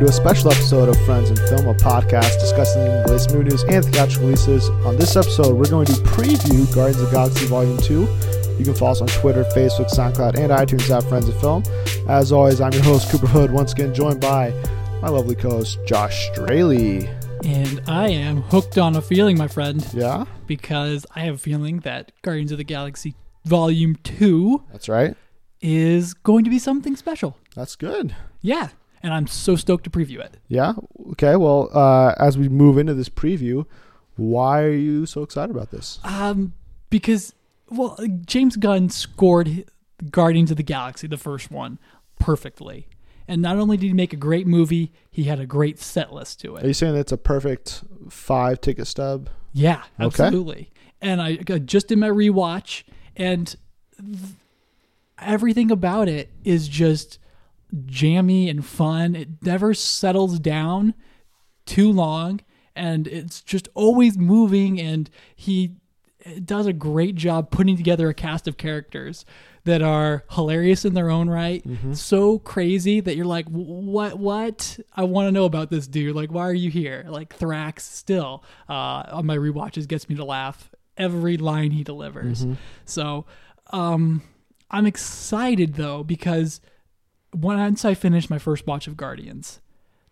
to a special episode of Friends and Film, a podcast discussing the latest movie news and theatrical releases. On this episode, we're going to preview Guardians of the Galaxy Volume 2. You can follow us on Twitter, Facebook, SoundCloud, and iTunes at Friends and Film. As always, I'm your host, Cooper Hood, once again joined by my lovely co-host, Josh Straley. And I am hooked on a feeling, my friend, Yeah, because I have a feeling that Guardians of the Galaxy Volume 2 that's right. is going to be something special. That's good. Yeah. And I'm so stoked to preview it. Yeah. Okay. Well, uh, as we move into this preview, why are you so excited about this? Um, because, well, James Gunn scored Guardians of the Galaxy, the first one, perfectly. And not only did he make a great movie, he had a great set list to it. Are you saying it's a perfect five ticket stub? Yeah, Okay. absolutely. And I I just did my rewatch, and th- everything about it is just jammy and fun. It never settles down too long, and it's just always moving. And he does a great job putting together a cast of characters that are hilarious in their own right, so crazy that you're like, what? What? I want to know about this dude. Like, why are you here? Like Thrax still uh, on my rewatches gets me to laugh every line he delivers. So, um, I'm excited though because once I finished my first watch of Guardians,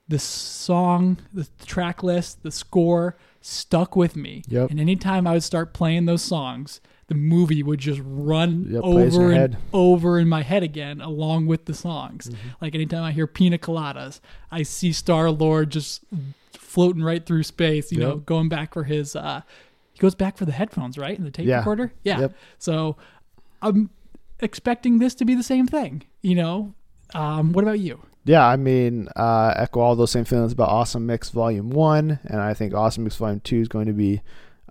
the song, the track list, the score stuck with me. Yep. And anytime I would start playing those songs, the movie would just run Yep, over and over in my head again, along with the songs. Mm-hmm. Like anytime I hear Pina Coladas, I see Star Lord just floating right through space. You know, going back for his. uh He goes back for the headphones, right, and the tape Yeah. recorder. Yeah. Yep. So I'm expecting this to be the same thing. You know, um, what about you? Yeah, I mean, uh, echo all those same feelings about Awesome Mix Volume 1, and I think Awesome Mix Volume 2 is going to be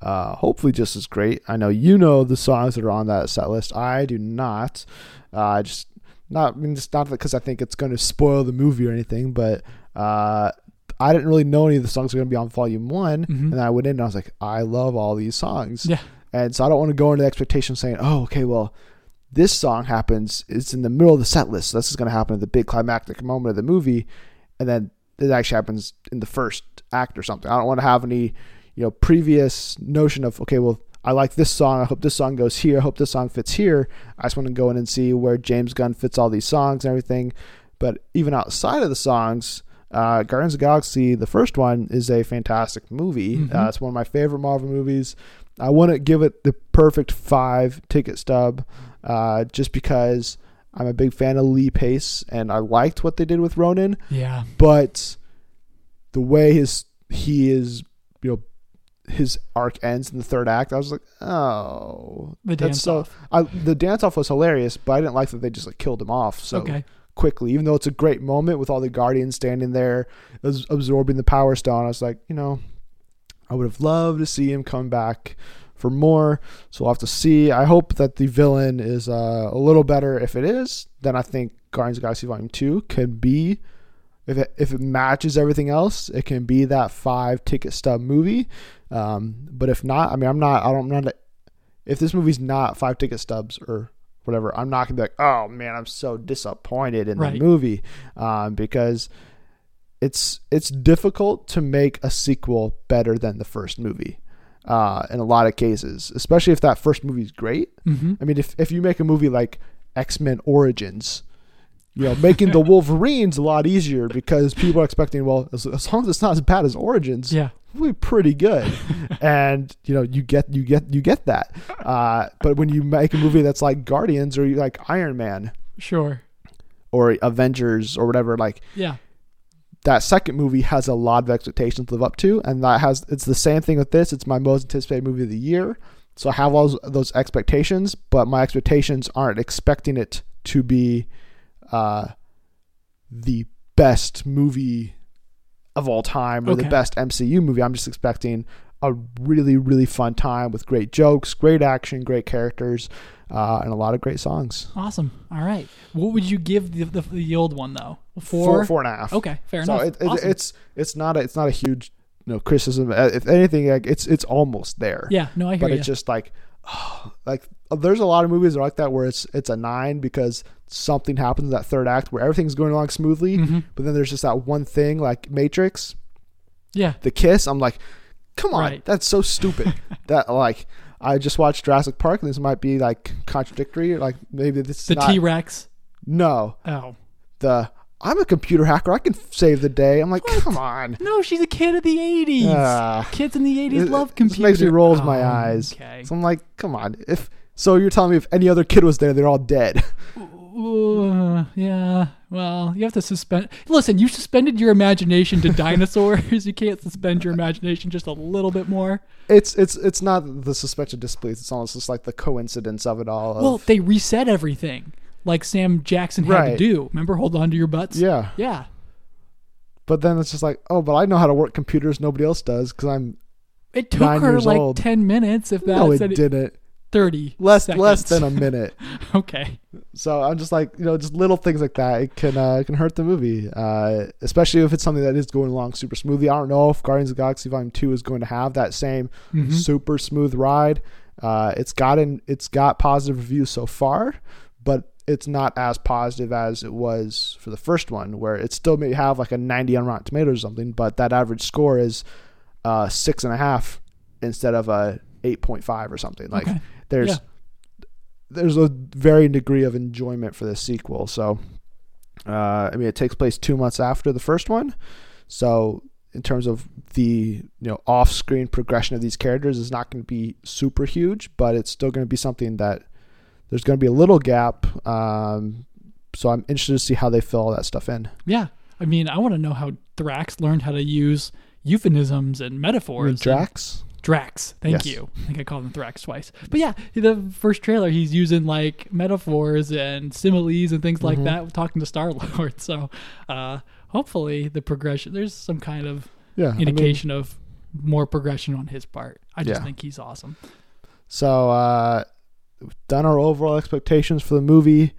uh, hopefully just as great. I know you know the songs that are on that set list. I do not. Uh, just not, I mean, just not because I think it's going to spoil the movie or anything, but uh, I didn't really know any of the songs were going to be on Volume one Mhm. and I went in and I was like, I love all these songs. Yeah. And so I don't want to go into the expectation saying, oh, okay, well, this song happens, it's in the middle of the set list. So this is going to happen at the big climactic moment of the movie. And then it actually happens in the first act or something. I don't want to have any, you know, previous notion of, okay, well, I like this song. I hope this song goes here. I hope this song fits here. I just want to go in and see where James Gunn fits all these songs and everything. But even outside of the songs, uh, Guardians of the Galaxy, the first one, is a fantastic movie. Mhm. Uh, it's one of my favorite Marvel movies. I wouldn't give it the perfect five ticket stub uh, just because I'm a big fan of Lee Pace and I liked what they did with Ronan, Yeah. but the way his he is, you know, his arc ends in the third act, I was like, oh, The dance so. off. I, the dance off was hilarious, but I didn't like that they just like killed him off so okay. quickly. Even though it's a great moment with all the Guardians standing there, absorbing the Power Stone, I was like, you know, I would have loved to see him come back for more. So we'll have to see. I hope that the villain is uh, a little better. If it is, then I think Guardians of the Galaxy Volume Two can be. If it, if it matches everything else, it can be that five ticket stub movie. Um, but if not, I mean, I'm not. I don't. I'm not. If this movie's not five ticket stubs or whatever, I'm not gonna be like, oh man, I'm so disappointed in Right. the movie, um, because it's it's difficult to make a sequel better than the first movie. Uh, in a lot of cases, especially if that first movie is great. hmm I mean, if if you make a movie like X Men Origins, you know, making the Wolverines a lot easier because people are expecting, well, as, as long as it's not as bad as Origins, Yeah. it'll be pretty good. and you know, you get you get you get that. Uh, but when you make a movie that's like Guardians or like Iron Man Sure. or Avengers or whatever, like Yeah. That second movie has a lot of expectations to live up to, and that has it's the same thing with this. It's my most anticipated movie of the year, so I have all those, those expectations, but my expectations aren't expecting it to be uh, the best movie of all time or the best MCU movie. I'm just expecting a really really fun time with great jokes, great action, great characters, uh, and a lot of great songs. Awesome. All right. What would you give the, the, the old one though? Four, Four. four and a half. Okay. Fair so enough. it, it, Awesome. it's it's not a, it's not a huge you know criticism. Uh, If anything, like it's it's almost there. yeah. No, I hear but you. it's just like like there's a lot of movies that are like that where it's it's a nine because something happens in that third act where everything's going along smoothly, Mhm. but then there's just that one thing like Matrix, Yeah. the kiss. I'm like, come on, Right. that's so stupid. that like I just watched Jurassic Park and this might be like contradictory. Like maybe this is The not, T Rex. no Oh. the I'm a computer hacker. I can save the day. I'm like, come on. No, she's a kid of the 80s. Ah. Kids in the 80s It- love computers. makes me rolls my eyes. Okay. So I'm like, come on. If so, you're telling me if any other kid was there, they're all dead ooh, yeah. Well, you have to suspend. Listen, you suspended your imagination to dinosaurs. you can't suspend your imagination just a little bit more. It's it's it's not the suspected displeased. It's almost just like the coincidence of it all. Of... Well, they reset everything, like Sam Jackson had right. to do. Remember, hold on to your butts. Yeah, yeah. But then it's just like, oh, but I know how to work computers. Nobody else does because I'm. It took her like old. ten minutes. If that no, it didn't. 30 less seconds. less than a minute. okay. So I'm just like, you know, just little things like that it can uh, it can hurt the movie. Uh, especially if it's something that is going along super smoothly. I don't know if Guardians of Galaxy Volume 2 is going to have that same mm-hmm. super smooth ride. Uh, it's gotten it's got positive reviews so far, but it's not as positive as it was for the first one, where it still may have like a 90 on Rotten Tomatoes or something, but that average score is uh, six and a half instead of a 8.5 or something. Like okay there's Yeah. there's a varying degree of enjoyment for this sequel. So, uh, I mean, it takes place two months after the first one. So, in terms of the you know off-screen progression of these characters, is not going to be super huge, but it's still going to be something that there's going to be a little gap. Um, so, I'm interested to see how they fill all that stuff in. Yeah. I mean, I want to know how Thrax learned how to use euphemisms and metaphors. and- Drax. Drax. Thank Yes. you. I think I called him Thrax twice. But yeah, the first trailer, he's using like metaphors and similes and things like Mhm. that, talking to Star Lord. So uh, hopefully, the progression, there's some kind of Yeah. I mean, indication of more progression on his part. I just Yeah. think he's awesome. So, uh, we've done our overall expectations for the movie.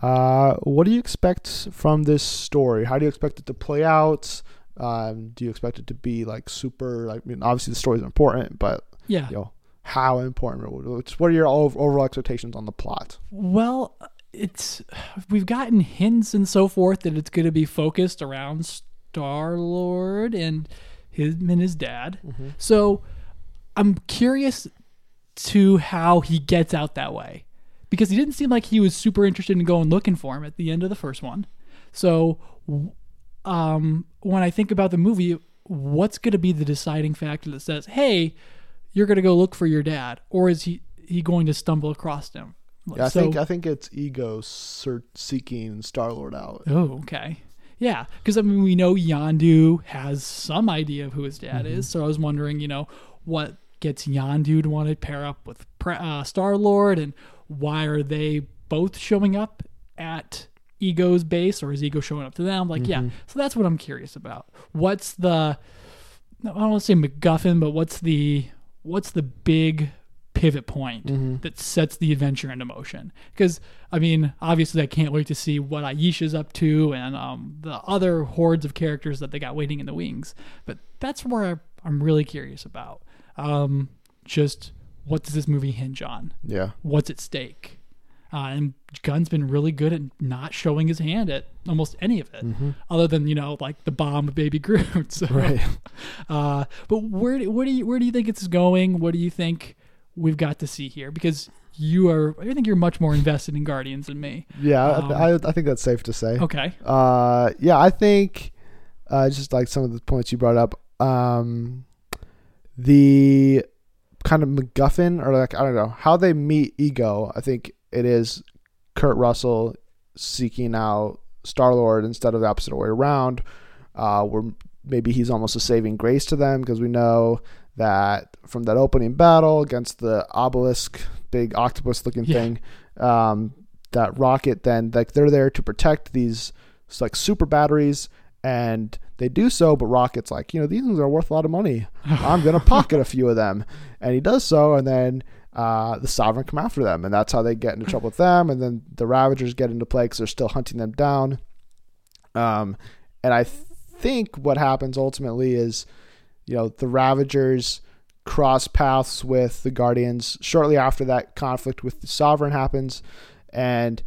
Uh, what do you expect from this story? How do you expect it to play out? Um, do you expect it to be like super? Like, I mean, obviously the story is important, but Yeah. you know, how important? What are your overall expectations on the plot? Well, it's we've gotten hints and so forth that it's going to be focused around Star Lord and him and his dad. So I'm curious to how he gets out that way because he didn't seem like he was super interested in going looking for him at the end of the first one. So um, when I think about the movie, what's going to be the deciding factor that says, "Hey, you're going to go look for your dad," or is he he going to stumble across him? Yeah, I So- think I think it's ego ser- seeking Star Lord out. Oh, okay. Yeah, because I mean, we know Yandu has some idea of who his dad is, so I was wondering, you know, what gets Yandu to want to pair up with uh, Star Lord, and why are they both showing up at Ego's base, or is Ego showing up to them? Like, yeah, so that's what I'm curious about. What's the I don't want to say MacGuffin, but what's the what's the big pivot point that sets the adventure into motion? Because I mean, obviously, I can't wait to see what Ayesha's up to and um, the other hordes of characters that they got waiting in the wings. But that's where I'm really curious about. Um, just what does this movie hinge on? Yeah. What's at stake? Uh, and Gunn's been really good at not showing his hand at almost any of it, other than you know like the bomb of Baby Groot. So, Right. uh, but where do, where do you where do you think it's going? What do you think we've got to see here? Because you are, I think you're much more invested in Guardians than me. Yeah, Um, I, I, I think that's safe to say. Okay. Uh, yeah, I think uh, just like some of the points you brought up, um, the kind of MacGuffin or like I don't know how they meet Ego. I think it is Kurt Russell seeking out Star Lord instead of the opposite way around. Uh, where maybe he's almost a saving grace to them because we know that from that opening battle against the obelisk, big octopus looking Yeah. thing, um, that rocket then like they're there to protect these like super batteries and they do so but rocket's like you know these things are worth a lot of money i'm gonna pocket a few of them and he does so and then uh, the sovereign come after them. And that's how they get into trouble with them. And then the ravagers get into play because they're still hunting them down. Um, and i think what happens ultimately is you know the ravagers cross paths with the Guardians shortly after that conflict with the Sovereign happens, and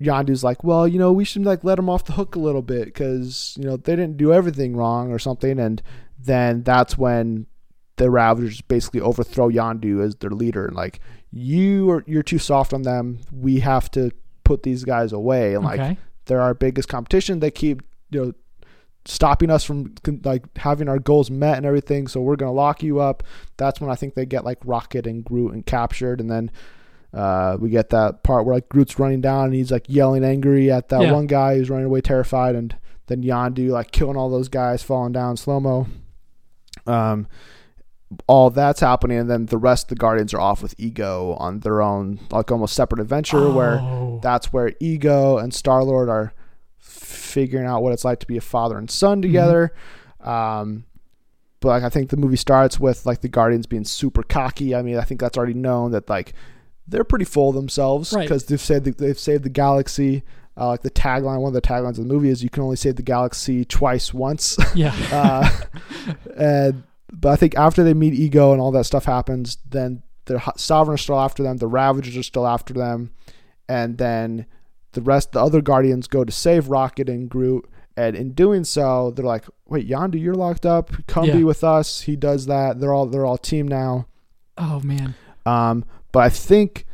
Yondu's like, well, you know, we should like let them off the hook a little bit because you know they didn't do everything wrong or something, and then that's when the Ravagers basically overthrow Yondu as their leader and like you are you're too soft on them. We have to put these guys away and like okay. they're our biggest competition. They keep you know stopping us from like having our goals met and everything. So we're gonna lock you up. That's when I think they get like Rocket and Groot and captured, and then uh, we get that part where like Groot's running down and he's like yelling angry at that Yeah. one guy who's running away terrified, and then Yondu like killing all those guys falling down slow mo. Um, all that's happening, and then the rest of the Guardians are off with Ego on their own, like almost separate adventure where Oh. that's where Ego and Star Lord are figuring out what it's like to be a father and son Mm-hmm. together. Um, but like I think the movie starts with like the Guardians being super cocky. I mean, I think that's already known that like they're pretty full of themselves Right. because they've saved the, they've saved the galaxy. Uh, like the tagline, one of the taglines of the movie is "You can only save the galaxy twice once." yeah. uh, and but I think after they meet Ego and all that stuff happens, then the Sovereign are still after them, the Ravagers are still after them, and then the rest, the other Guardians go to save Rocket and Groot, and in doing so, they're like, "Wait, Yondu, you're locked up. Come Yeah. be with us." He does that. They're all they're all team now. oh man. Um, but I think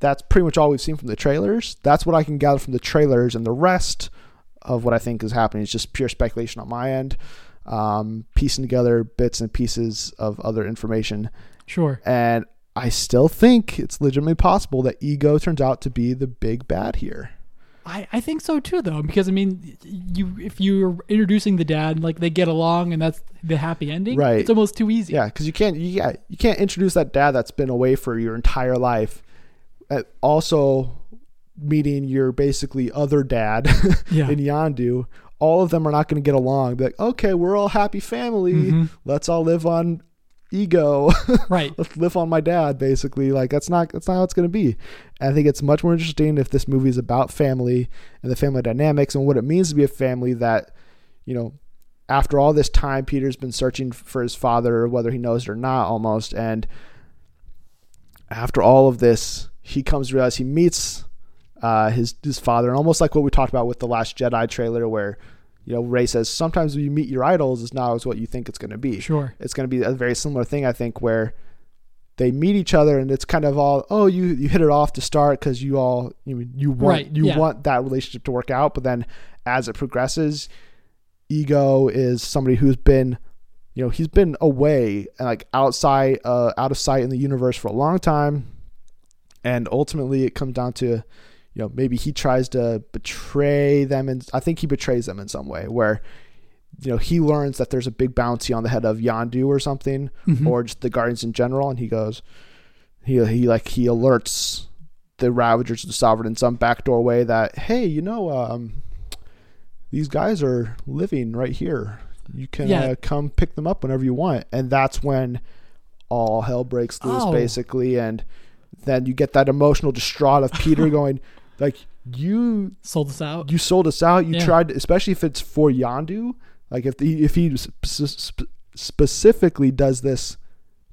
that's pretty much all we've seen from the trailers. That's what I can gather from the trailers, and the rest of what I think is happening is just pure speculation on my end, um, piecing together bits and pieces of other information. Sure. And I still think it's legitimately possible that Ego turns out to be the big bad here. I, I think so too though because I mean you if you're introducing the dad like they get along and that's the happy ending Right. it's almost too easy Yeah, because you can't you, yeah, you can't introduce that dad that's been away for your entire life. Uh, also, meeting your basically other dad Yeah. in Yandu. All of them are not going to get along. Be like, okay, we're all happy family. Mhm. Let's all live on ego. right Let's live on my dad. Basically, like that's not that's not how it's going to be. And I think it's much more interesting if this movie is about family and the family dynamics and what it means to be a family that, you know, after all this time, Peter's been searching for his father, whether he knows it or not, almost. And after all of this, he comes to realize he meets uh, his his father, and almost like what we talked about with the Last Jedi trailer, where you know Rey says sometimes when you meet your idols, it's not always what you think it's going to be. sure It's going to be a very similar thing, I think, where they meet each other and it's kind of all oh you you hit it off to start because you all you you want Right, you yeah. want that relationship to work out, but then as it progresses, ego is somebody who's been you know he's been away like outside uh, out of sight in the universe for a long time and ultimately it comes down to you know maybe he tries to betray them and i think he betrays them in some way where you know he learns that there's a big bounty on the head of yandu or something Mhm. or just the guardians in general and he goes he he like he alerts the ravagers of the sovereign in some backdoor way that hey you know um these guys are living right here you can Yeah. uh, come pick them up whenever you want and that's when all hell breaks loose Oh. basically and then you get that emotional distraught of peter going like you sold us out you sold us out. You Yeah. tried, especially if it's for Yandu. Like if the, if he sp- sp- specifically does this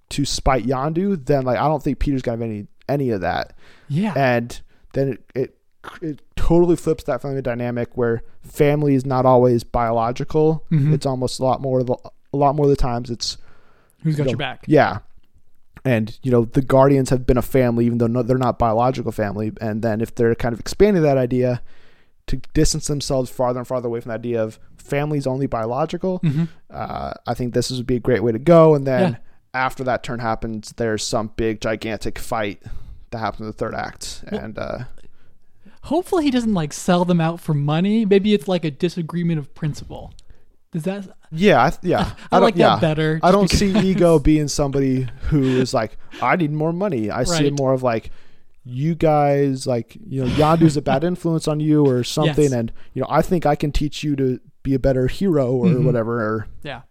to spite Yandu, then like I don't think Peter's gonna have any any of that. yeah And then it it it totally flips that family dynamic where family is not always biological. Mhm. It's almost a lot more of the, a lot more of the times it's who's got you your back yeah. And you know the Guardians have been a family, even though no, they're not biological family. And then if they're kind of expanding that idea to distance themselves farther and farther away from the idea of families only biological, Mhm. uh, I think this would be a great way to go. And then Yeah. after that turn happens, there's some big gigantic fight that happens in the third act. Well- and uh, hopefully he doesn't like sell them out for money maybe it's like a disagreement of principle does that yeah, I, yeah, I, don't- like yeah. that better I don't because- see ego being somebody who is like, I need more money. I see it more of like, you guys, like, you know, Yandu's a bad influence on you or something. Yes. And, you know, I think I can teach you to be a better hero or Mhm. whatever. Or, yeah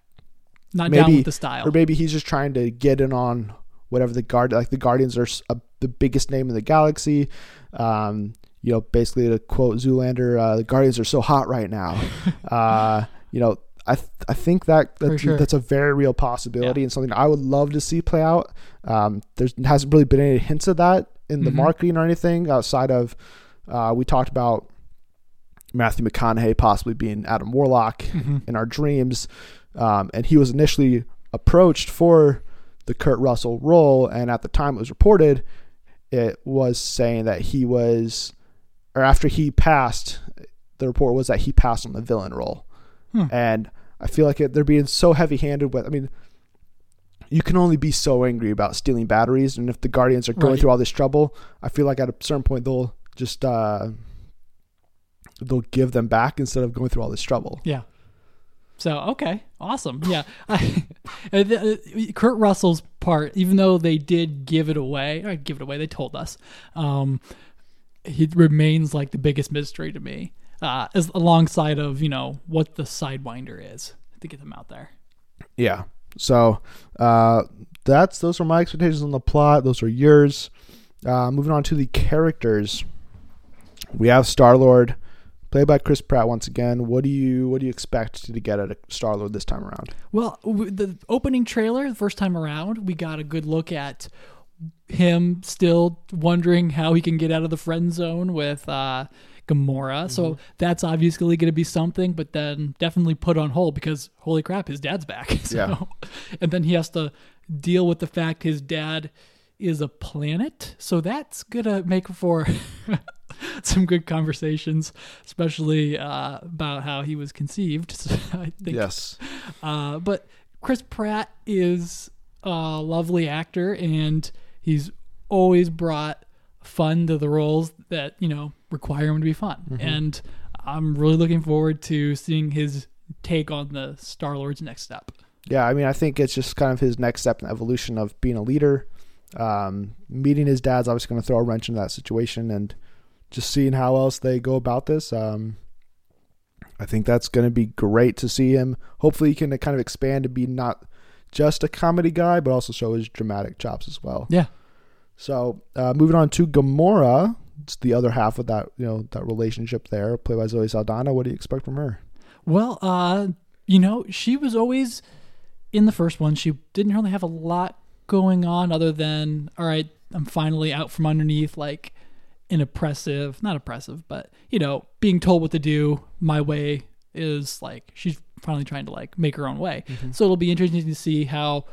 not down Maybe- with the style or maybe he's just trying to get in on whatever the guard, like the Guardians are a, the biggest name in the galaxy. Um, you know, basically to quote Zoolander, uh, the Guardians are so hot right now. uh, you know, I th- I think that For that's, sure. that's a very real possibility and something I would love to see play out. Um, there's hasn't really been any hints of that in the Mhm. marketing or anything outside of uh, we talked about Matthew McConaughey possibly being Adam Warlock Mhm. in our dreams, um, and he was initially approached for the Kurt Russell role, and at the time it was reported, it was saying that he was, or after he passed, the report was that he passed on the villain role, Hmm. and I feel like it, they're being so heavy-handed with. I mean, you can only be so angry about stealing batteries, and if the Guardians are going Right. through all this trouble, I feel like at a certain point they'll just uh, they'll give them back instead of going through all this trouble. Yeah. So okay, awesome. Yeah, I, uh, uh, Kurt Russell's part, even though they did give it away, or give it away, they told us, um, he remains like the biggest mystery to me, uh, as alongside of you know what the sidewinder is to get them out there. Yeah. So uh, that's those are my expectations on the plot. Those are yours. Uh, moving on to the characters, we have Star Lord, played by Chris Pratt once again. What do you what do you expect to get at Star Lord this time around? Well, the opening trailer, the first time around, we got a good look at him still wondering how he can get out of the friend zone with uh, Gamora. So that's obviously going to be something, but then definitely put on hold because holy crap, his dad's back. so, Yeah. And then he has to deal with the fact his dad is a planet. So that's going to make for. Some good conversations, especially uh, about how he was conceived. So I think Yes. uh, but Chris Pratt is a lovely actor, and he's always brought fun to the roles that you know require him to be fun. And I'm really looking forward to seeing his take on the Star Lord's next step. Yeah, I mean, I think it's just kind of his next step in the evolution of being a leader. Um, meeting his dad's obviously going to throw a wrench into that situation, and just seeing how else they go about this. Um, I think that's going to be great to see him. Hopefully, he can kind of expand to be not just a comedy guy, but also show his dramatic chops as well. Yeah. So, uh, moving on to Gamora, the other half of that, you know, that relationship there, played by Zoe Saldana. What do you expect from her? Well, uh, you know, she was always in the first one. She didn't really have a lot going on other than, all right, I'm finally out from underneath like an oppressive, not oppressive, but you know, being told what to do my way is like she's finally trying to like make her own way. So it'll be interesting to see how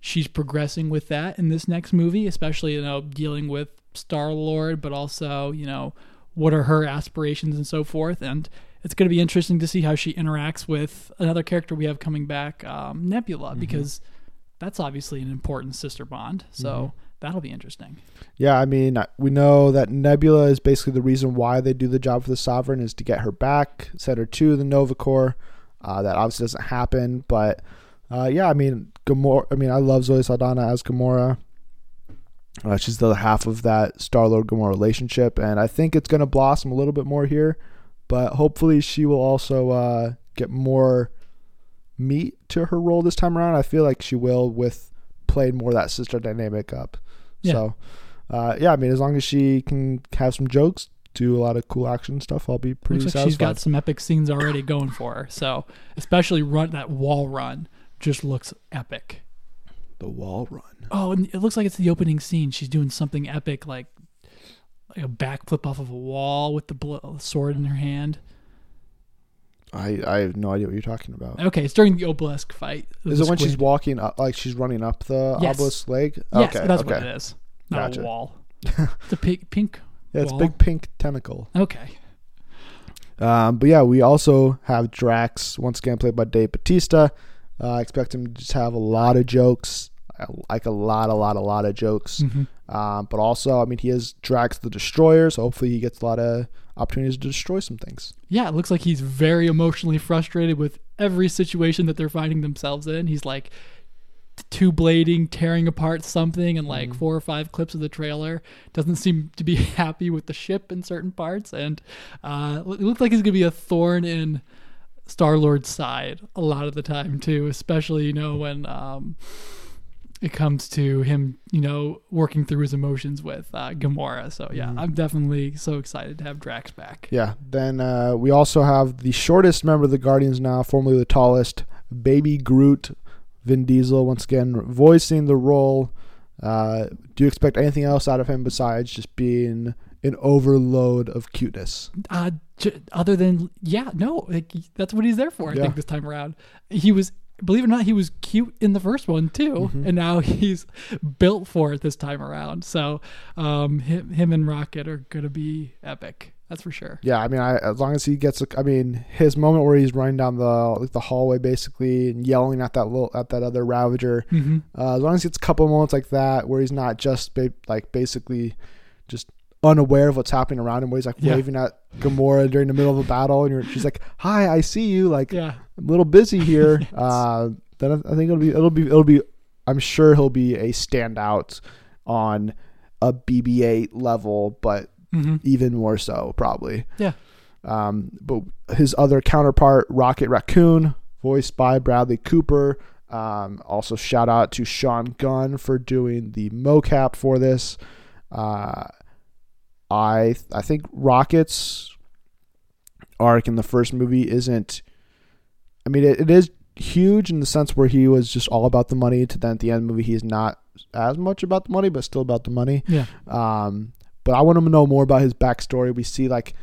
she's progressing with that in this next movie, especially you know dealing with Star Lord, but also you know what are her aspirations and so forth. And it's going to be interesting to see how she interacts with another character we have coming back, um, Nebula, because that's obviously an important sister bond. So that'll be interesting. Yeah, I mean, we know that Nebula is basically the reason why they do the job for the Sovereign is to get her back, send her to the Nova Corps. Uh, that obviously doesn't happen, but uh, yeah, I mean, Gamora. I mean, I love Zoe Saldana as Gamora. Uh, she's the half of that Star Lord Gamora relationship, and I think it's going to blossom a little bit more here. But hopefully, she will also uh, get more meat to her role this time around. I feel like she will with playing more of that sister dynamic up. Yeah. So, uh, yeah, I mean, as long as she can have some jokes, do a lot of cool action stuff, I'll be pretty Looks like satisfied. she's got some epic scenes already going for her. So especially run that wall run just looks epic. The wall run. Oh, and it looks like it's the opening scene. She's doing something epic, like like a backflip off of a wall with the bl- sword in her hand. I, I have no idea what you're talking about. Okay, it's during the obelisk fight. Is the it when she's walking up, like she's running up the Yes. obelisk leg? Yes, okay, that's okay. what it is. Not Gotcha. a wall. it's a pink, pink. Yeah, it's wall. big pink tentacle. Okay. Um, but yeah, we also have Drax once again played by Dave Bautista. Uh, I expect him to just have a lot of jokes, I like a lot, a lot, a lot of jokes. Mhm. Um, but also, I mean, he is Drax the Destroyer, so hopefully he gets a lot of opportunities to destroy some things. Yeah, it looks like he's very emotionally frustrated with every situation that they're finding themselves in. He's like two blading, tearing apart something, and like four or five clips of the trailer. Doesn't seem to be happy with the ship in certain parts, and uh, it looks like he's gonna be a thorn in Star Lord's side a lot of the time too. Especially you know when um, it comes to him, you know, working through his emotions with uh, Gamora. So yeah, Mhm. I'm definitely so excited to have Drax back. Yeah. Then uh, we also have the shortest member of the Guardians now, formerly the tallest, Baby Groot, Vin Diesel, once again voicing the role. Uh, do you expect anything else out of him besides just being an overload of cuteness? Uh, j- other than yeah, no, like, that's what he's there for. I Yeah. think this time around, he was. Believe it or not, he was cute in the first one too, Mhm. and now he's built for it this time around. So, um, him, him and Rocket are gonna be epic. That's for sure. Yeah, I mean, I, as long as he gets, I mean, his moment where he's running down the like the hallway basically and yelling at that little at that other Ravager. hmm Uh, as long as he gets a couple moments like that where he's not just ba- like basically just unaware of what's happening around him, where he's like Yeah. waving at Gamora during the middle of a battle, and you're, she's like, "Hi, I see you." Like, Yeah, I'm a little busy here. Yes. uh, then I think it'll be it'll be it'll be. I'm sure he'll be a standout on a BB-8 level, but hmm even more so probably. Yeah. Um, but his other counterpart, Rocket Raccoon, voiced by Bradley Cooper. Um, also shout out to Sean Gunn for doing the mocap for this. Uh, I I think Rocket's arc in the first movie isn't. I mean, it, it is huge in the sense where he was just all about the money. To then at the end of the movie, he's not as much about the money, but still about the money. yeah, Um, but I want him to know more about his backstory. We see like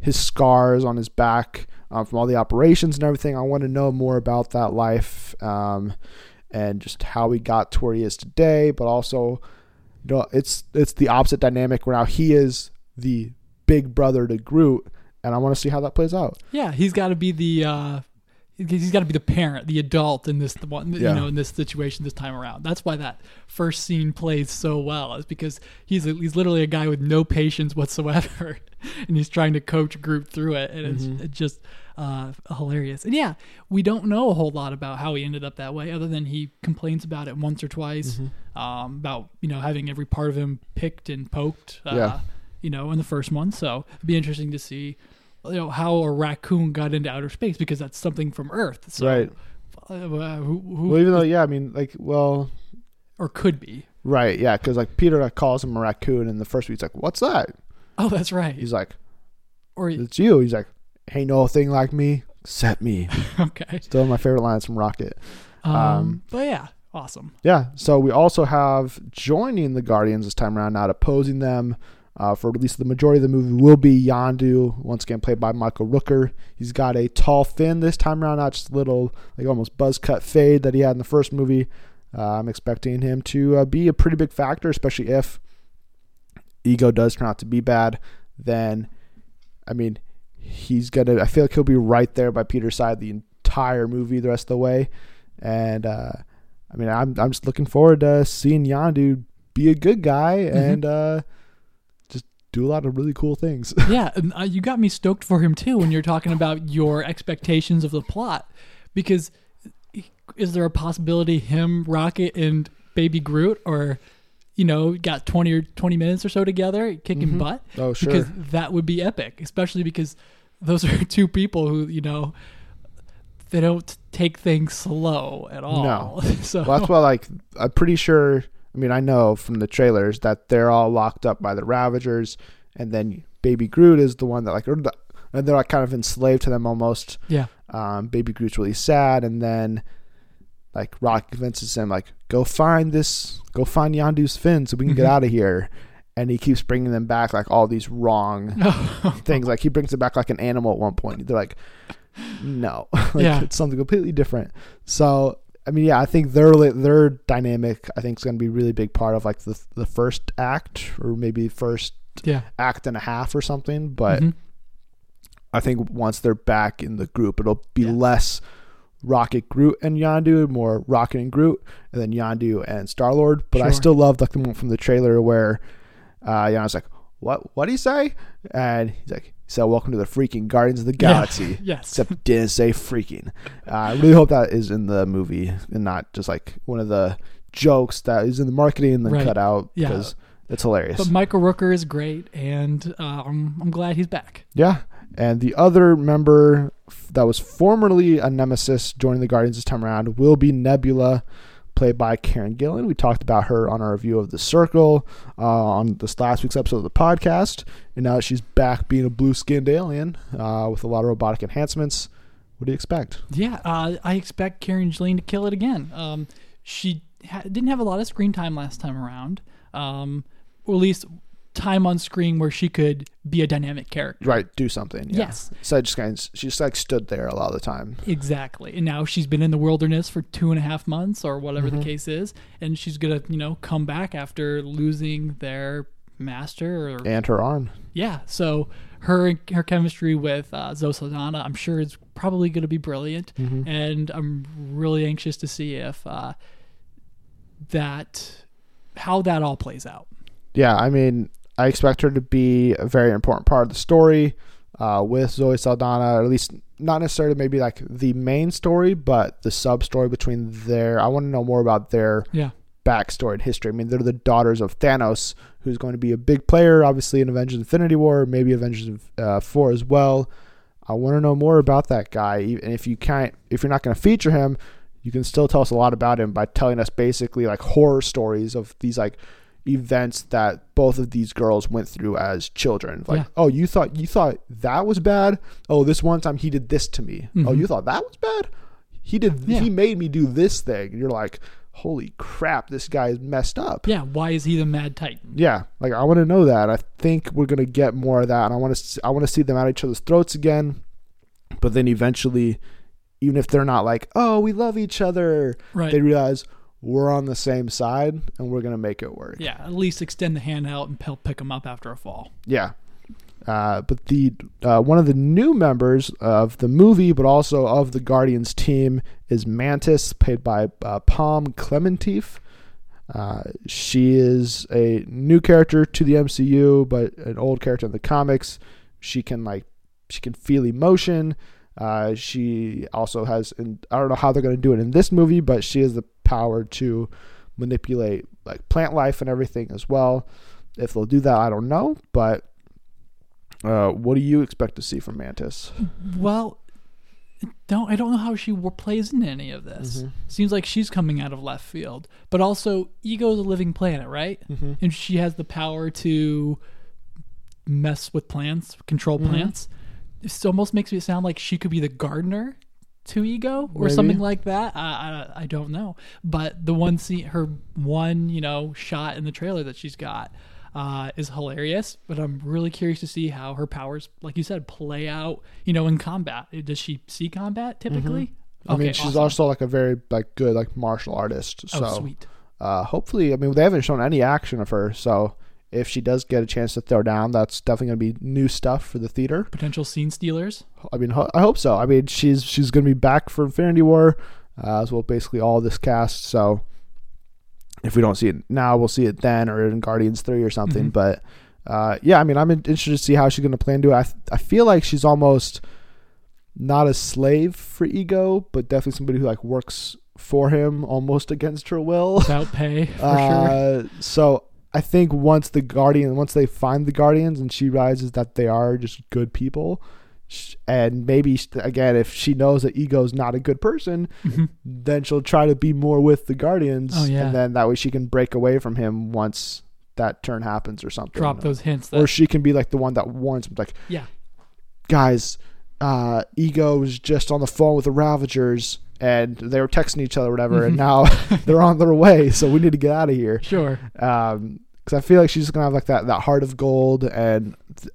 his scars on his back um, from all the operations and everything. I want to know more about that life um, and just how he got to where he is today. But also, you know, it's it's the opposite dynamic where now he is the big brother to Groot, and I want to see how that plays out. yeah. He's got to be the. Uh, He's got to be the parent, the adult in this the one, Yeah. you know, in this situation this time around. That's why that first scene plays so well, is because he's a, he's literally a guy with no patience whatsoever, and he's trying to coach Groot through it, and it's, Mhm. it's just uh, hilarious. And yeah, we don't know a whole lot about how he ended up that way, other than he complains about it once or twice, um, about you know having every part of him picked and poked, uh, Yeah. you know, in the first one. So it'd be interesting to see, you know, how a raccoon got into outer space because that's something from Earth, so, Right. Uh, who, who Well, even though, yeah, I mean, like, well, or could be. right, yeah, because like Peter calls him a raccoon, and the first week's like, "What's that?" Oh, that's right. He's like, or "It's you." He's like, "Ain't no thing like me except me." okay. Still my favorite lines from Rocket. Um, Um, but yeah, awesome. Yeah. So we also have joining the Guardians this time around, not opposing them. Uh, for at least the majority of the movie will be Yandu, once again played by Michael Rooker. He's got a tall fin this time around, not just a little like almost buzz cut fade that he had in the first movie. Uh, I'm expecting him to uh, be a pretty big factor, especially if Ego does turn out to be bad. Then, I mean, he's gonna. I feel like he'll be right there by Peter's side the entire movie, the rest of the way. And uh, I mean, I'm I'm just looking forward to seeing Yandu be a good guy and uh, just do a lot of really cool things. yeah, and uh, you got me stoked for him too when you're talking about your expectations of the plot, because is there a possibility him, Rocket, and Baby Groot, or you know, got twenty or twenty minutes or so together kicking Mhm. butt? oh sure. Because that would be epic, especially because those are two people who you know they don't take things slow at all. No. so Well, that's why, like, I'm pretty sure. I mean, I know from the trailers that they're all locked up by the Ravagers, and then Baby Groot is the one that, like, or the, and they're like kind of enslaved to them almost. yeah, Um, Baby Groot's really sad, and then like Rock convinces him, like, go find this, go find Yandu's fin so we can get Mhm. out of here. And he keeps bringing them back like all these wrong things. Like he brings it back like an animal at one point. They're like, no, like Yeah. it's something completely different. So I mean, yeah, I think their their dynamic, I think, is going to be a really big part of like the the first act or maybe first yeah. act and a half or something. But Mhm. I think once they're back in the group, it'll be Yeah. less Rocket, Groot, and Yandu, more Rocket and Groot, and then Yandu and Star Lord. But I still love like the one from the trailer where uh, Yandu's like, "What? What do you say?" And he's like, "He said, welcome to the freaking Guardians of the Yeah. Galaxy." yes, Except didn't say freaking. Uh, I really hope that is in the movie and not just like one of the jokes that is in the marketing and then Right. cut out Yeah. because it's hilarious. But Michael Rooker is great, and uh, I'm glad he's back. Yeah. And the other member that was formerly a nemesis joining the Guardians this time around will be Nebula, played by Karen Gillan. We talked about her on our review of The Circle uh, on this last week's episode of the podcast. And now that she's back being a blue skinned alien uh, with a lot of robotic enhancements, what do you expect? Yeah, uh, I expect Karen Gillan to kill it again. Um, she ha- didn't have a lot of screen time last time around, um, or at least time on screen where she could be a dynamic character. Right, do something. Yeah. Yes. So I just kind of, she just like stood there a lot of the time. Exactly. And now she's been in the wilderness for two and a half months or whatever the case is. And she's going to, you know, come back after losing their master or And her arm. yeah. So her her chemistry with uh, Zoe Saldana, I'm sure is probably going to be brilliant. And I'm really anxious to see if uh, that how that all plays out. Yeah, I mean, I expect her to be a very important part of the story uh, with Zoe Saldana, or at least not necessarily maybe like the main story, but the sub story between their. I want to know more about their Yeah. backstory and history. I mean, they're the daughters of Thanos, who's going to be a big player, obviously, in Avengers Infinity War, maybe Avengers uh, 4 as well. I want to know more about that guy. And if you can't, if you're not going to feature him, you can still tell us a lot about him by telling us basically like horror stories of these like events that both of these girls went through as children. Like, Yeah. oh, you thought you thought that was bad? Oh, this one time he did this to me. Oh, Mhm. you thought that was bad? He did. Yeah. He made me do this thing. And you're like, holy crap, this guy is messed up. Yeah. Why is he the Mad Titan? Yeah, like I want to know that. I think we're gonna get more of that, and I want to. I want to see them at each other's throats again. But then eventually, even if they're not like, "Oh, we love each other," Right. they realize we're on the same side, and we're gonna make it work. yeah. At least extend the hand out and help pick them up after a fall. Yeah. Uh, but the uh, one of the new members of the movie, but also of the Guardians team, is Mantis, played by uh, Pom Klementieff. Uh, she is a new character to the MCU, but an old character in the comics. She can like she can feel emotion. Uh, she also has, and I don't know how they're going to do it in this movie, but she has the power to manipulate like plant life and everything as well. If they'll do that, I don't know. But uh, what do you expect to see from Mantis? Well, don't I don't know how she plays into any of this. Mm-hmm. Seems like she's coming out of left field, but also Ego is a living planet, right? Mm-hmm. And she has the power to mess with plants, control Mm-hmm. This almost makes me sound like she could be the gardener to Ego or Maybe. something like that. I, I I don't know, but the one scene, her one you know shot in the trailer that she's got. Uh, is hilarious, but I'm really curious to see how her powers, like you said, play out. You know, in combat. Does she see combat typically? Mm-hmm. I mean, she's awesome. also like a very like good like martial artist. oh So sweet. uh, hopefully, I mean, they haven't shown any action of her. So if she does get a chance to throw down, that's definitely going to be new stuff for the theater. Potential scene stealers. I mean, ho- I hope so. I mean, she's she's going to be back for Infinity War, uh, as well basically all this cast. So if we don't see it now, we'll see it then or in Guardians Three or something. Mhm. But uh, yeah, I mean, I'm interested to see how she's going to plan to it. I I feel like she's almost not a slave for Ego, but definitely somebody who like works for him almost against her will. Without pay, for sure. Uh, so I think once the Guardian, once they find the Guardians, and she realizes that they are just good people, and maybe again, if she knows that Ego's not a good person, Mhm. then she'll try to be more with the Guardians, Oh, yeah. and then that way she can break away from him once that turn happens or something. Drop those hints that or she can be like the one that warns him, like, Yeah. guys, uh, Ego was just on the phone with the Ravagers. And they were texting each other, or whatever, and Mhm. now they're on their way. So we need to get out of here sure. um because I feel like she's just gonna have like that that heart of gold, and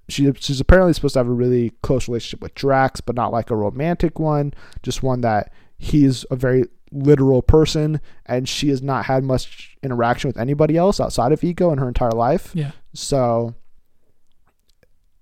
she she's apparently supposed to have a really close relationship with Drax, but not like a romantic one, just one that he's a very literal person, and she has not had much interaction with anybody else outside of Ego in her entire life. Yeah. So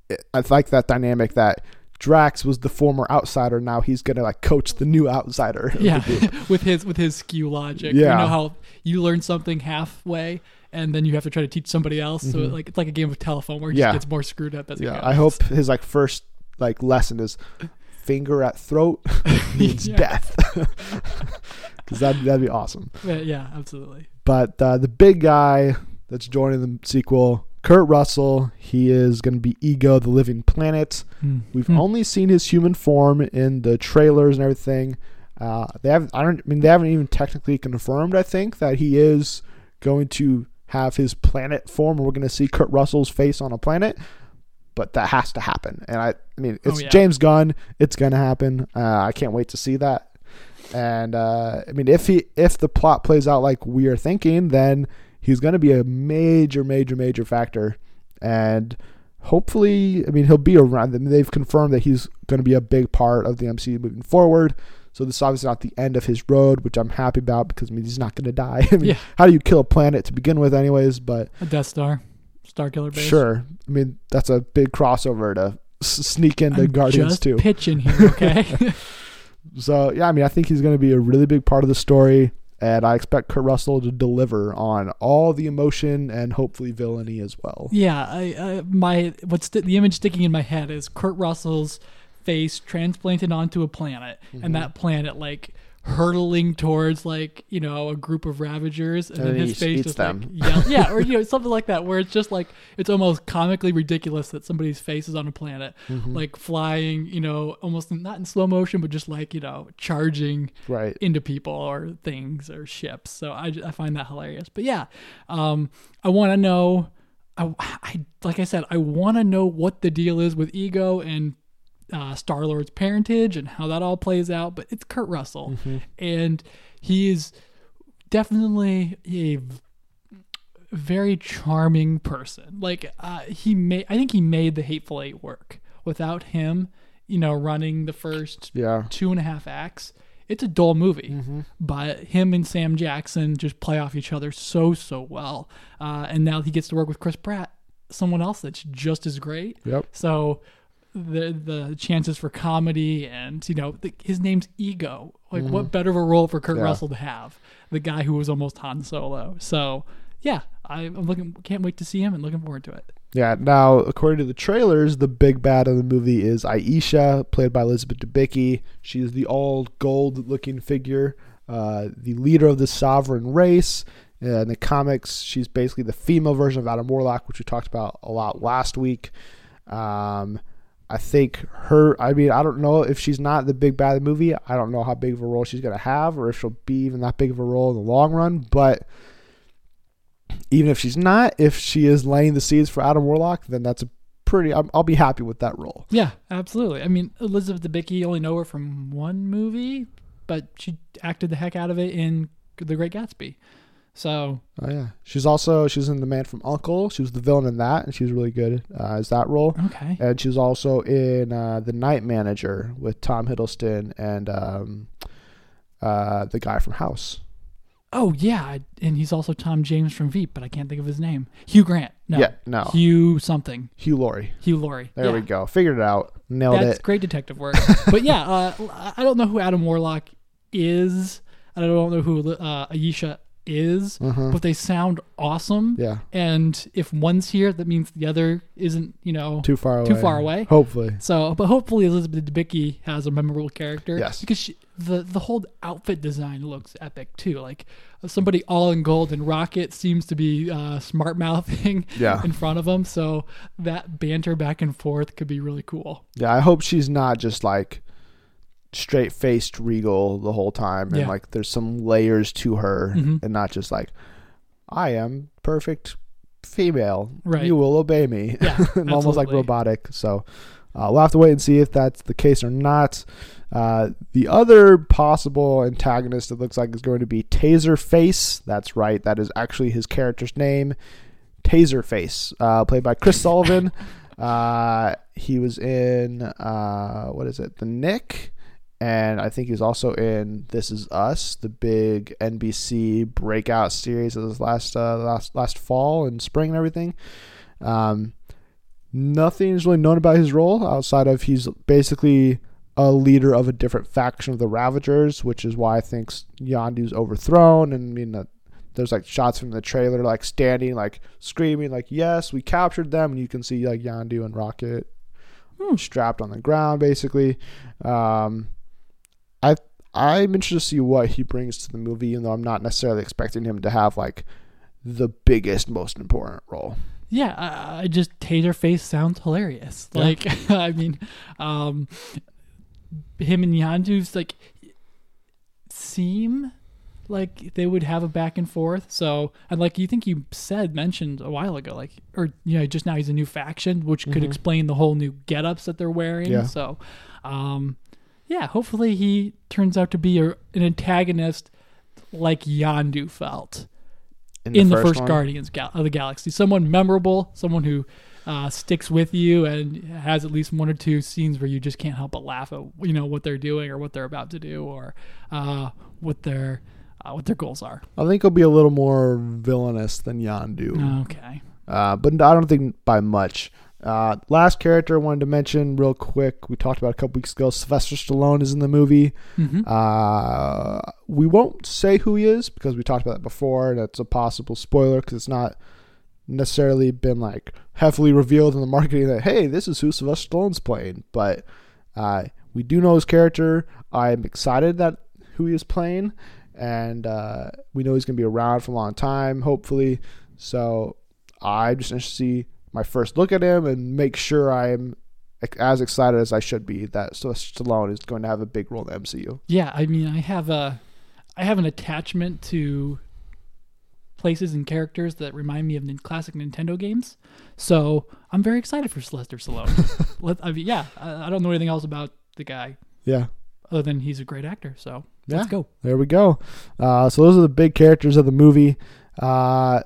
it- I like that dynamic that Drax was the former outsider, now he's gonna like coach the new outsider. Yeah, with his with his skew logic. Yeah. You know how you learn something halfway and then you have to try to teach somebody else. So Mhm. like it's like a game of telephone where it Yeah. just gets more screwed up as Yeah. I hope his like first like lesson is finger at throat means death, because that that'd be awesome. Yeah, yeah, absolutely. But uh, the big guy that's joining the sequel, Kurt Russell, he is going to be Ego, the Living Planet. We've Hmm. only seen his human form in the trailers and everything. Uh, they have I don't I mean they haven't even technically confirmed I think that he is going to have his planet form. We're going to see Kurt Russell's face on a planet, but that has to happen. And I, I mean, it's Oh, yeah. James Gunn. It's going to happen. Uh, I can't wait to see that. And uh, I mean, if he if the plot plays out like we are thinking, then he's going to be a major, major, major factor. And hopefully, I mean, he'll be around. I mean, they've confirmed that he's going to be a big part of the MCU moving forward. So this is obviously not the end of his road, which I'm happy about because I mean he's not going to die. I mean, Yeah. how do you kill a planet to begin with, anyways? But A Death Star, Star Killer base. sure, I mean that's a big crossover to s- sneak into I'm Guardians just too. pitching here, okay? So yeah, I mean I think he's going to be a really big part of the story, and I expect Kurt Russell to deliver on all the emotion and hopefully villainy as well. yeah, I, I my what's the, the image sticking in my head is Kurt Russell's face transplanted onto a planet, Mm-hmm. and that planet like hurtling towards like you know a group of ravagers, and, And then his face just them. like yell, yeah, or you know something like that, where it's just like it's almost comically ridiculous that somebody's face is on a planet, Mm-hmm. like flying, you know, almost not in slow motion, but just like you know charging Right. into people or things or ships. So I, I find that hilarious. But yeah, um, I want to know. I, I like I said, I want to know what the deal is with Ego and uh, Star Lord's parentage and how that all plays out. But it's Kurt Russell, and he is definitely a very charming person. Like uh, he made, I think he made the Hateful Eight work. Without him, you know, running the first Yeah. two and a half acts, it's a dull movie. But him and Sam Jackson just play off each other so so well. Uh, and now he gets to work with Chris Pratt, someone else that's just as great. Yep. So the the chances for comedy and you know the, his name's Ego. Like what better of a role for Kurt Yeah. Russell to have? The guy who was almost Han Solo. So yeah, I, I'm looking. Can't wait to see him and looking forward to it. Yeah. Now, according to the trailers, the big bad of the movie is Ayesha, played by Elizabeth Debicki. She's the all gold-looking figure, uh, the leader of the sovereign race. Uh, in the comics, she's basically the female version of Adam Warlock, which we talked about a lot last week. Um, I think her. I mean, I don't know if she's not the big bad movie. I don't know how big of a role she's gonna have, or if she'll be even that big of a role in the long run. But even if she's not, if she is laying the seeds for Adam Warlock, then that's a pretty. I'm, I'll be happy with that role. Yeah, absolutely. I mean, Elizabeth Debicki only know her from one movie, but she acted the heck out of it in The Great Gatsby. So Oh yeah, she's also she's in The Man from Uncle. She was the villain in that, and she's really good uh, as that role. okay, And she was also in uh, The Night Manager with Tom Hiddleston and um, uh, the guy from House. oh yeah, and he's also Tom James from Veep, but I can't think of his name. Hugh Grant. No, Yeah, no, Hugh something. Hugh Laurie. Hugh Laurie. There Yeah. we go. Figured it out. Nailed That's it. great detective work. but yeah, uh, I don't know who Adam Warlock is. I don't know who uh, Ayesha is, but they sound awesome. Yeah, And if one's here, that means the other isn't, you know, too far away. Too far away? Hopefully. So, but hopefully Elizabeth Debicki has a memorable character. Yes. Because she, the the whole outfit design looks epic too. Like somebody all in gold and Rocket seems to be uh, smart mouthing Yeah. in front of him. So that banter back and forth could be really cool. Yeah, I hope she's not just like straight faced regal the whole time and Yeah. like there's some layers to her Mhm. and not just like I am perfect female. Right. You will obey me. Yeah, and almost like robotic. So uh, we'll have to wait and see if that's the case or not. Uh, the other possible antagonist it looks like is going to be Taserface. That's right. That is actually his character's name. Taserface, uh, played by Chris Sullivan. Uh, he was in uh, what is it? The Knick, and I think he's also in This Is Us, the big NBC breakout series of this last uh, last last fall and spring and everything. Um, nothing is really known about his role outside of he's basically a leader of a different faction of the Ravagers, which is why I think Yondu's overthrown. And I mean, uh, there's like shots from the trailer, like standing, like screaming, like "Yes, we captured them!" And you can see like Yondu and Rocket strapped on the ground, basically. Um, I I'm interested to see what he brings to the movie, even though I'm not necessarily expecting him to have like the biggest, most important role. Yeah, I, I just Taserface sounds hilarious. Yeah. Like, I mean, um, him and Yondu's like, seem like they would have a back and forth. So, and like you think you said mentioned a while ago, like or you know, just now he's a new faction, which could explain the whole new get-ups that they're wearing. Mm-hmm. Yeah. So, um, yeah, hopefully he turns out to be a, an antagonist like Yondu felt in, the, first, one. Guardians Gal- of the Galaxy. Someone memorable, someone who uh, sticks with you and has at least one or two scenes where you just can't help but laugh at you know what they're doing or what they're about to do or uh, what their uh, what their goals are. I think he'll be a little more villainous than Yondu. Okay. Uh, but I don't think by much. Uh, last character I wanted to mention real quick. We talked about a couple weeks ago. Sylvester Stallone is in the movie. hmm Uh, we won't say who he is because we talked about that before. That's a possible spoiler because it's not necessarily been like heavily revealed in the marketing that hey, this is who Sylvester Stallone's playing. But uh, we do know his character. I'm excited that who he is playing, and uh, we know he's going to be around for a long time, hopefully. So I'm just interested to see my first look at him and make sure I'm as excited as I should be that Stallone is going to have a big role in the MCU. Yeah, I mean, I have a, I have an attachment to places and characters that remind me of classic Nintendo games. So I'm very excited for Sylvester Stallone. Let, I mean, yeah, I, I don't know anything else about the guy Yeah. other than he's a great actor. So Yeah. let's go. There we go. Uh, so those are the big characters of the movie. Uh,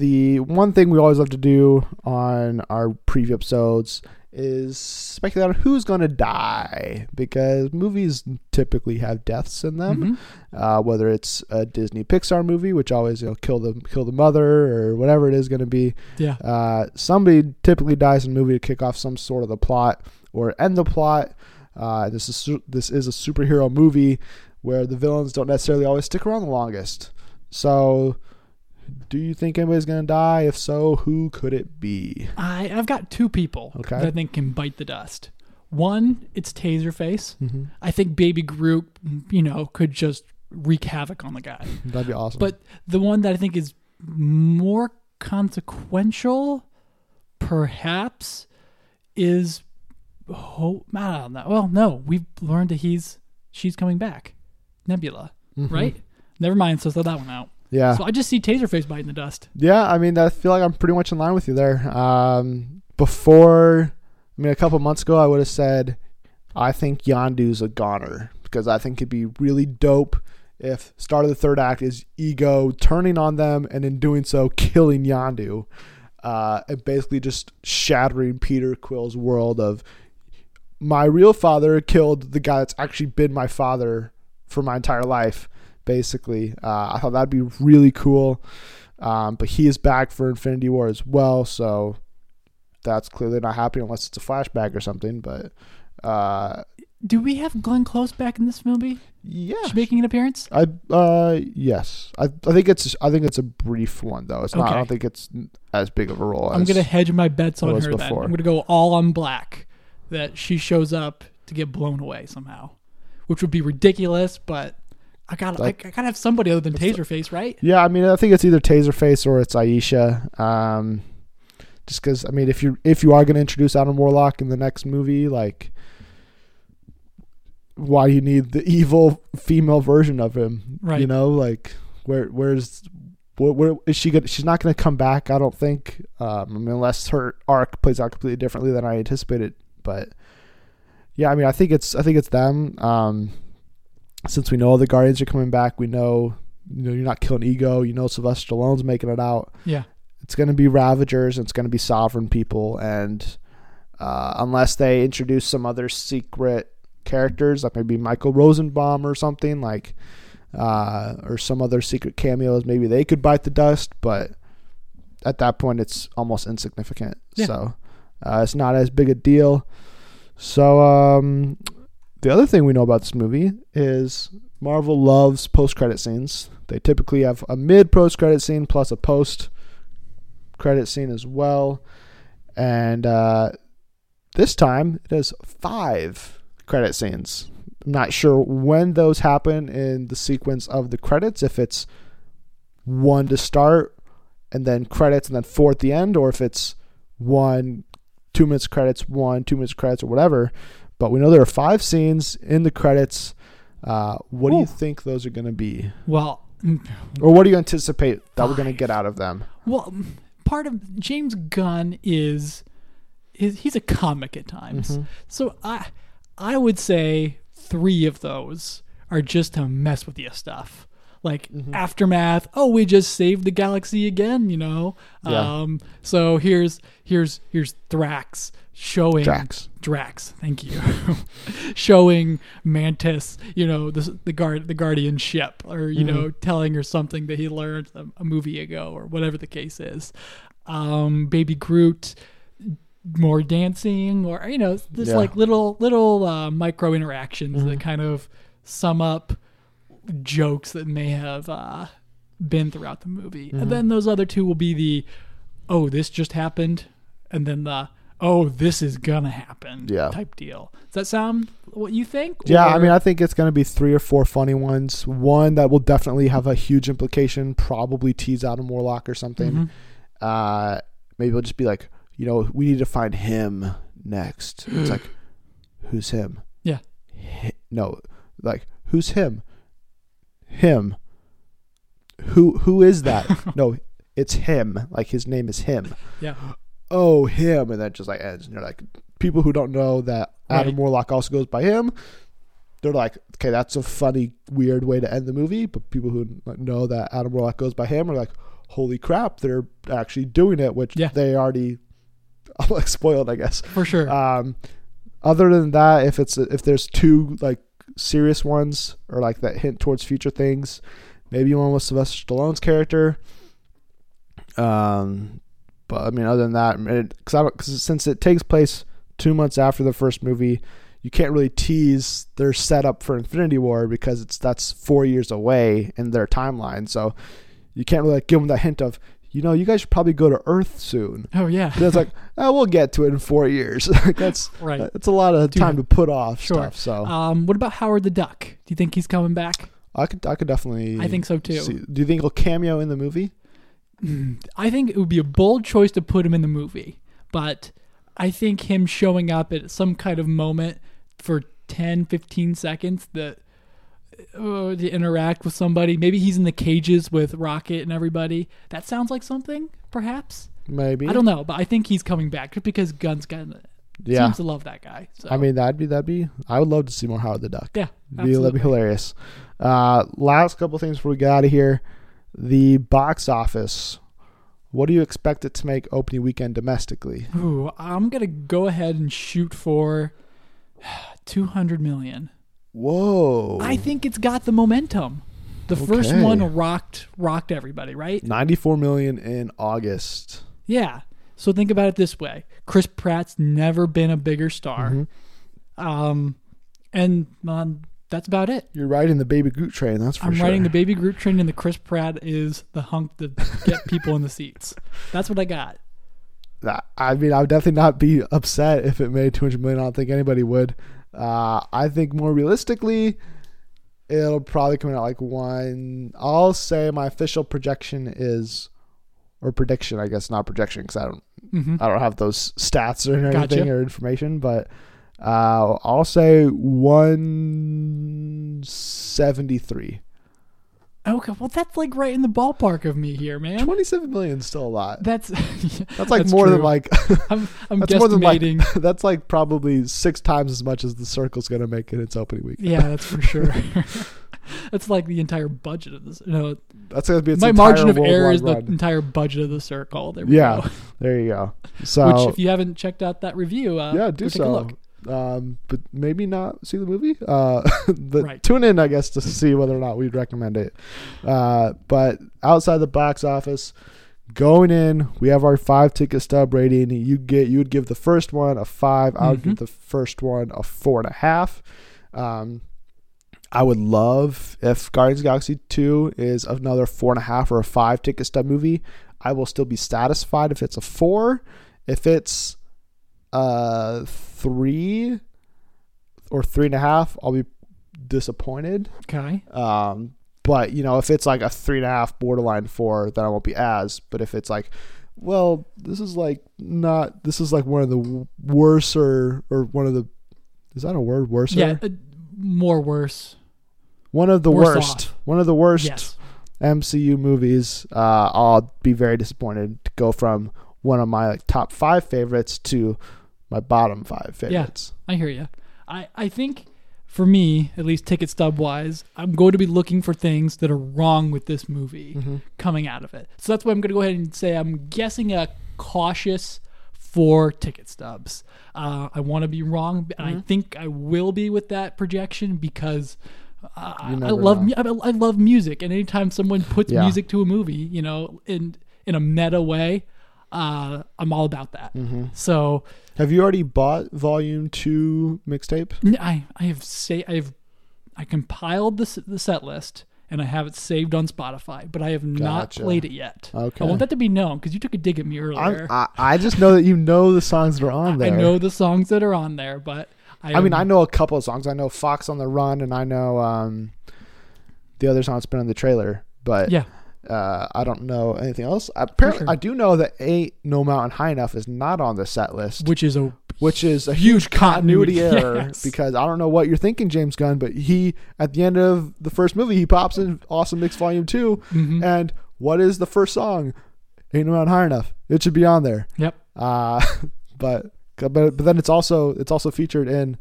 the one thing we always love to do on our preview episodes is speculate on who's going to die because movies typically have deaths in them. Mhm. Uh, whether it's a Disney Pixar movie, which always you know kill the kill the mother or whatever it is going to be. Yeah. Uh, somebody typically dies in a movie to kick off some sort of the plot or end the plot. Uh, this is su- this is a superhero movie where the villains don't necessarily always stick around the longest. So, do you think anybody's gonna die? If so, who could it be? I, I've got two people Okay. that I think can bite the dust. One, it's Taserface. Mm-hmm. I think Baby Groot, you know, could just wreak havoc on the guy. That'd be awesome. But the one that I think is more consequential, perhaps, is Hope. I don't know. Well, no, we've learned that he's she's coming back, Nebula, Mhm. right? Never mind. So throw that one out. Yeah, So I just see Taserface biting the dust. yeah. I mean, I feel like I'm pretty much in line with you there. Um, before, I mean, a couple months ago, I would have said I think Yondu's a goner because I think it'd be really dope if start of the third act is Ego turning on them and in doing so killing Yondu, uh, and basically just shattering Peter Quill's world of my real father killed the guy that's actually been my father for my entire life. Basically, uh, I thought that'd be really cool. Um, but he is back for Infinity War as well, so that's clearly not happening unless it's a flashback or something. But uh, Do we have Glenn Close back in this movie? yeah, She's making an appearance. I uh yes, I I think it's I think it's a brief one though. It's not. I don't think it's as big of a role. I'm gonna hedge my bets on her. Then before. I'm gonna go all on black. That she shows up to get blown away somehow, which would be ridiculous. But I got Like- I, I gotta have somebody other than Taserface, right? Yeah, I mean, I think it's either Taserface or it's Ayesha. Um, just because I mean, if you if you are going to introduce Adam Warlock in the next movie, like, why you need the evil female version of him? Right. You know, like where where's where, where is she gonna? She's not going to come back. I don't think, um, I mean, unless her arc plays out completely differently than I anticipated. But yeah, I mean, I think it's I think it's them. Um, since we know the Guardians are coming back, we know you know you're not killing ego. You know Sylvester Stallone's making it out. Yeah. It's going to be Ravagers. and It's going to be sovereign people, and uh, unless they introduce some other secret characters, like maybe Michael Rosenbaum or something, like uh, or some other secret cameos, maybe they could bite the dust. But at that point, it's almost insignificant. Yeah. So uh, it's not as big a deal. So um, the other thing we know about this movie is Marvel loves post credit scenes. They typically have a mid post credit scene plus a post credit scene as well. And uh, this time it has five credit scenes. I'm not sure when those happen in the sequence of the credits, if it's one to start and then credits and then four at the end, or if it's one, two minutes credits, one, two minutes credits, or whatever. But we know there are five scenes in the credits. Uh, what do you think those are going to be, Well, mm, or what do you anticipate that we're going to get out of them? well, mm, part of James Gunn is is he's a comic at times. Mm-hmm. So I I would say three of those are just to mess with you stuff. Like Mm-hmm. aftermath. Oh, we just saved the galaxy again. You know. Yeah. Um. So here's here's here's Thrax showing Drax. Drax, thank you. Showing Mantis, you know, the the guard the guardian ship, or you know, telling her something that he learned a, a movie ago, or whatever the case is. Um, Baby Groot, more dancing, or you know, just Yeah. like little little uh, micro interactions that kind of sum up jokes that may have uh, been throughout the movie. And then those other two will be the, oh, this just happened, and then the, oh, this is gonna happen Yeah. type deal. Does that sound what you think? Yeah, I mean, I think it's going to be three or four funny ones. One that will definitely have a huge implication, probably tease out a Warlock or something. Mhm. Uh, maybe it'll just be like, you know, we need to find him next. It's like, who's him? Yeah. Hi- no, like who's him? Him. Who who is that? no, it's him. Like his name is him. yeah, Oh, him, and then just like ends. And you're like, people who don't know that Adam Right. Warlock also goes by him. They're like, okay, that's a funny, weird way to end the movie. But people who know that Adam Warlock goes by him are like, holy crap, they're actually doing it, which Yeah. they already like spoiled, I guess. for sure. Um, other than that, if it's if there's two like serious ones or like that hint towards future things, maybe one with Sylvester Stallone's character. Um, but I mean, other than that, because since it takes place two months after the first movie, you can't really tease their setup for Infinity War because it's that's four years away in their timeline. So you can't really like, give them that hint of you know you guys should probably go to Earth soon. oh yeah, it's like, oh, we'll get to it in four years. That's right. that's a lot of Dude, time to put off sure. stuff. So Um, what about Howard the Duck? Do you think he's coming back? I could I could definitely. I think so too. see- do you think he'll cameo in the movie? I think it would be a bold choice to put him in the movie, but I think him showing up at some kind of moment for 10, 15 seconds that uh, to interact with somebody. Maybe he's in the cages with Rocket and everybody. That sounds like something, perhaps. Maybe. I don't know, but I think he's coming back just because Gunn's got Yeah. seems to love that guy. So I mean, that'd be that'd be. I would love to see more Howard the Duck. yeah, Be, that'd be hilarious. Uh, last couple things before we get out of here. The box office. What do you expect it to make opening weekend domestically? Ooh, I'm gonna go ahead and shoot for 200 million. Whoa! I think it's got the momentum. The first one rocked rocked everybody, right? ninety-four million in August. Yeah. So think about it this way: Chris Pratt's never been a bigger star, Mhm. um, and um, that's about it. You're riding the baby Groot train. That's for sure. I'm sure. riding the Baby Groot train, and the Chris Pratt is the hunk to get people in the seats. That's what I got. I mean, I would definitely not be upset if it made 200 million. I don't think anybody would. Uh, I think more realistically, it'll probably come out like one. I'll say my official projection is, or prediction, I guess, not projection, because I don't, hmm I don't have those stats or anything Gotcha. or information. But uh, I'll say 173. Okay, well that's like right in the ballpark of me here, man. 27 million is still a lot. That's That's like more than like I'm, I'm That's more than like that's like probably six times as much as the circle's gonna make in its opening week. yeah, that's for sure. that's like the entire budget of this. No, That's gonna be its my margin of error is the entire budget of the circle. There we Yeah. go. There you go. So Which, if you haven't checked out that review, uh, yeah, do take a so. Um, but maybe not see the movie. Uh, but Right. tune in, I guess, to see whether or not we'd recommend it. Uh, but outside the box office, going in, we have our five ticket stub rating. You get you would give the first one a five. I would give Mhm. the first one a four and a half. Um, I would love if Guardians of the Galaxy 2 is another four and a half or a five ticket stub movie. I will still be satisfied if it's a four. If it's uh three or three and a half, I'll be disappointed. Okay. Um, but you know, if it's like a three and a half, borderline four, then I won't be as. But if it's like, well, this is like not. This is like one of the w- worser or one of the. Is that a word? Worser. Yeah, uh, more worse. one of the Worse worst, off. one of the worst Yes. MCU movies. Uh, I'll be very disappointed to go from one of my like top five favorites to my bottom five favorites. Yeah, I hear you. I, I think for me, at least ticket stub wise, I'm going to be looking for things that are wrong with this movie Mm-hmm. coming out of it. So that's why I'm going to go ahead and say I'm guessing a cautious four ticket stubs. Uh, I want to be wrong, and Mm-hmm. I think I will be with that projection because. Uh, I love mu- I I love music, and anytime someone puts Yeah. music to a movie, you know, in in a meta way, uh, I'm all about that. Mm-hmm. So Have you already bought Volume Two mixtape? I I have say I have I compiled the the set list and I have it saved on Spotify, but I have not played it yet. Okay. I want that to be known because you took a dig at me earlier. I I just know that you know the songs that are on there. I know the songs that are on there, but I, I mean, I know a couple of songs. I know "Fox on the Run" and I know um, the other song that's been in the trailer, but yeah, uh, I don't know anything else. Apparently, sure. I do know that "Ain't No Mountain High Enough" is not on the set list, which is a which is a huge continuity error because I don't know what you're thinking, James Gunn, but he at the end of the first movie he pops in Awesome Mix Volume 2 Mhm. and what is the first song? Ain't No Mountain High Enough. It should be on there. yep. Uh, but but but then it's also it's also featured in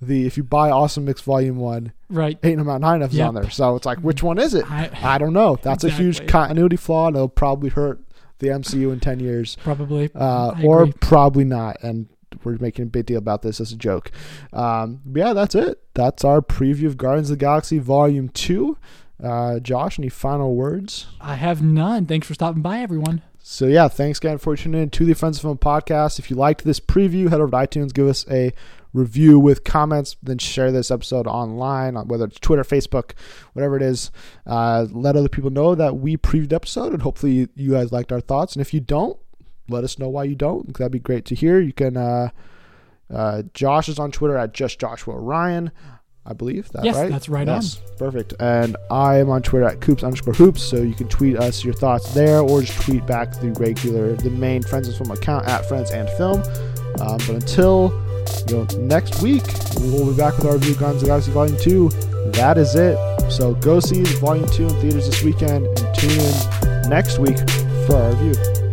the if you buy Awesome Mix Volume One, Right. Ain't Mountain High Enough is Yep. on there. So it's like which one is it? I, I don't know. That's a huge continuity flaw, and it'll probably hurt the MCU in ten years, probably. uh, or agree. probably not. And we're making a big deal about this as a joke. Um, yeah, that's it. That's our preview of Guardians of the Galaxy Volume Two. Uh, Josh, any final words? I have none. Thanks for stopping by, everyone. So yeah, thanks again for tuning in to the Friends of Film podcast. If you liked this preview, head over to iTunes, give us a review with comments, then share this episode online, whether it's Twitter, Facebook, whatever it is. Uh, let other people know that we previewed the episode, and hopefully you guys liked our thoughts. And if you don't, let us know why you don't. That'd be great to hear. You can. Uh, uh, Josh is on Twitter at just Joshua Ryan. I believe that's Yes, right. that's right Yes, perfect. And I am on Twitter at coops underscore hoops, so you can tweet us your thoughts there, or just tweet back the regular, the main Friends and Film account at Friends and Film. Um, but until you know next week, we'll be back with our review of Guardians of Galaxy Volume Two. That is it. So go see Volume Two in theaters this weekend, and tune in next week for our review.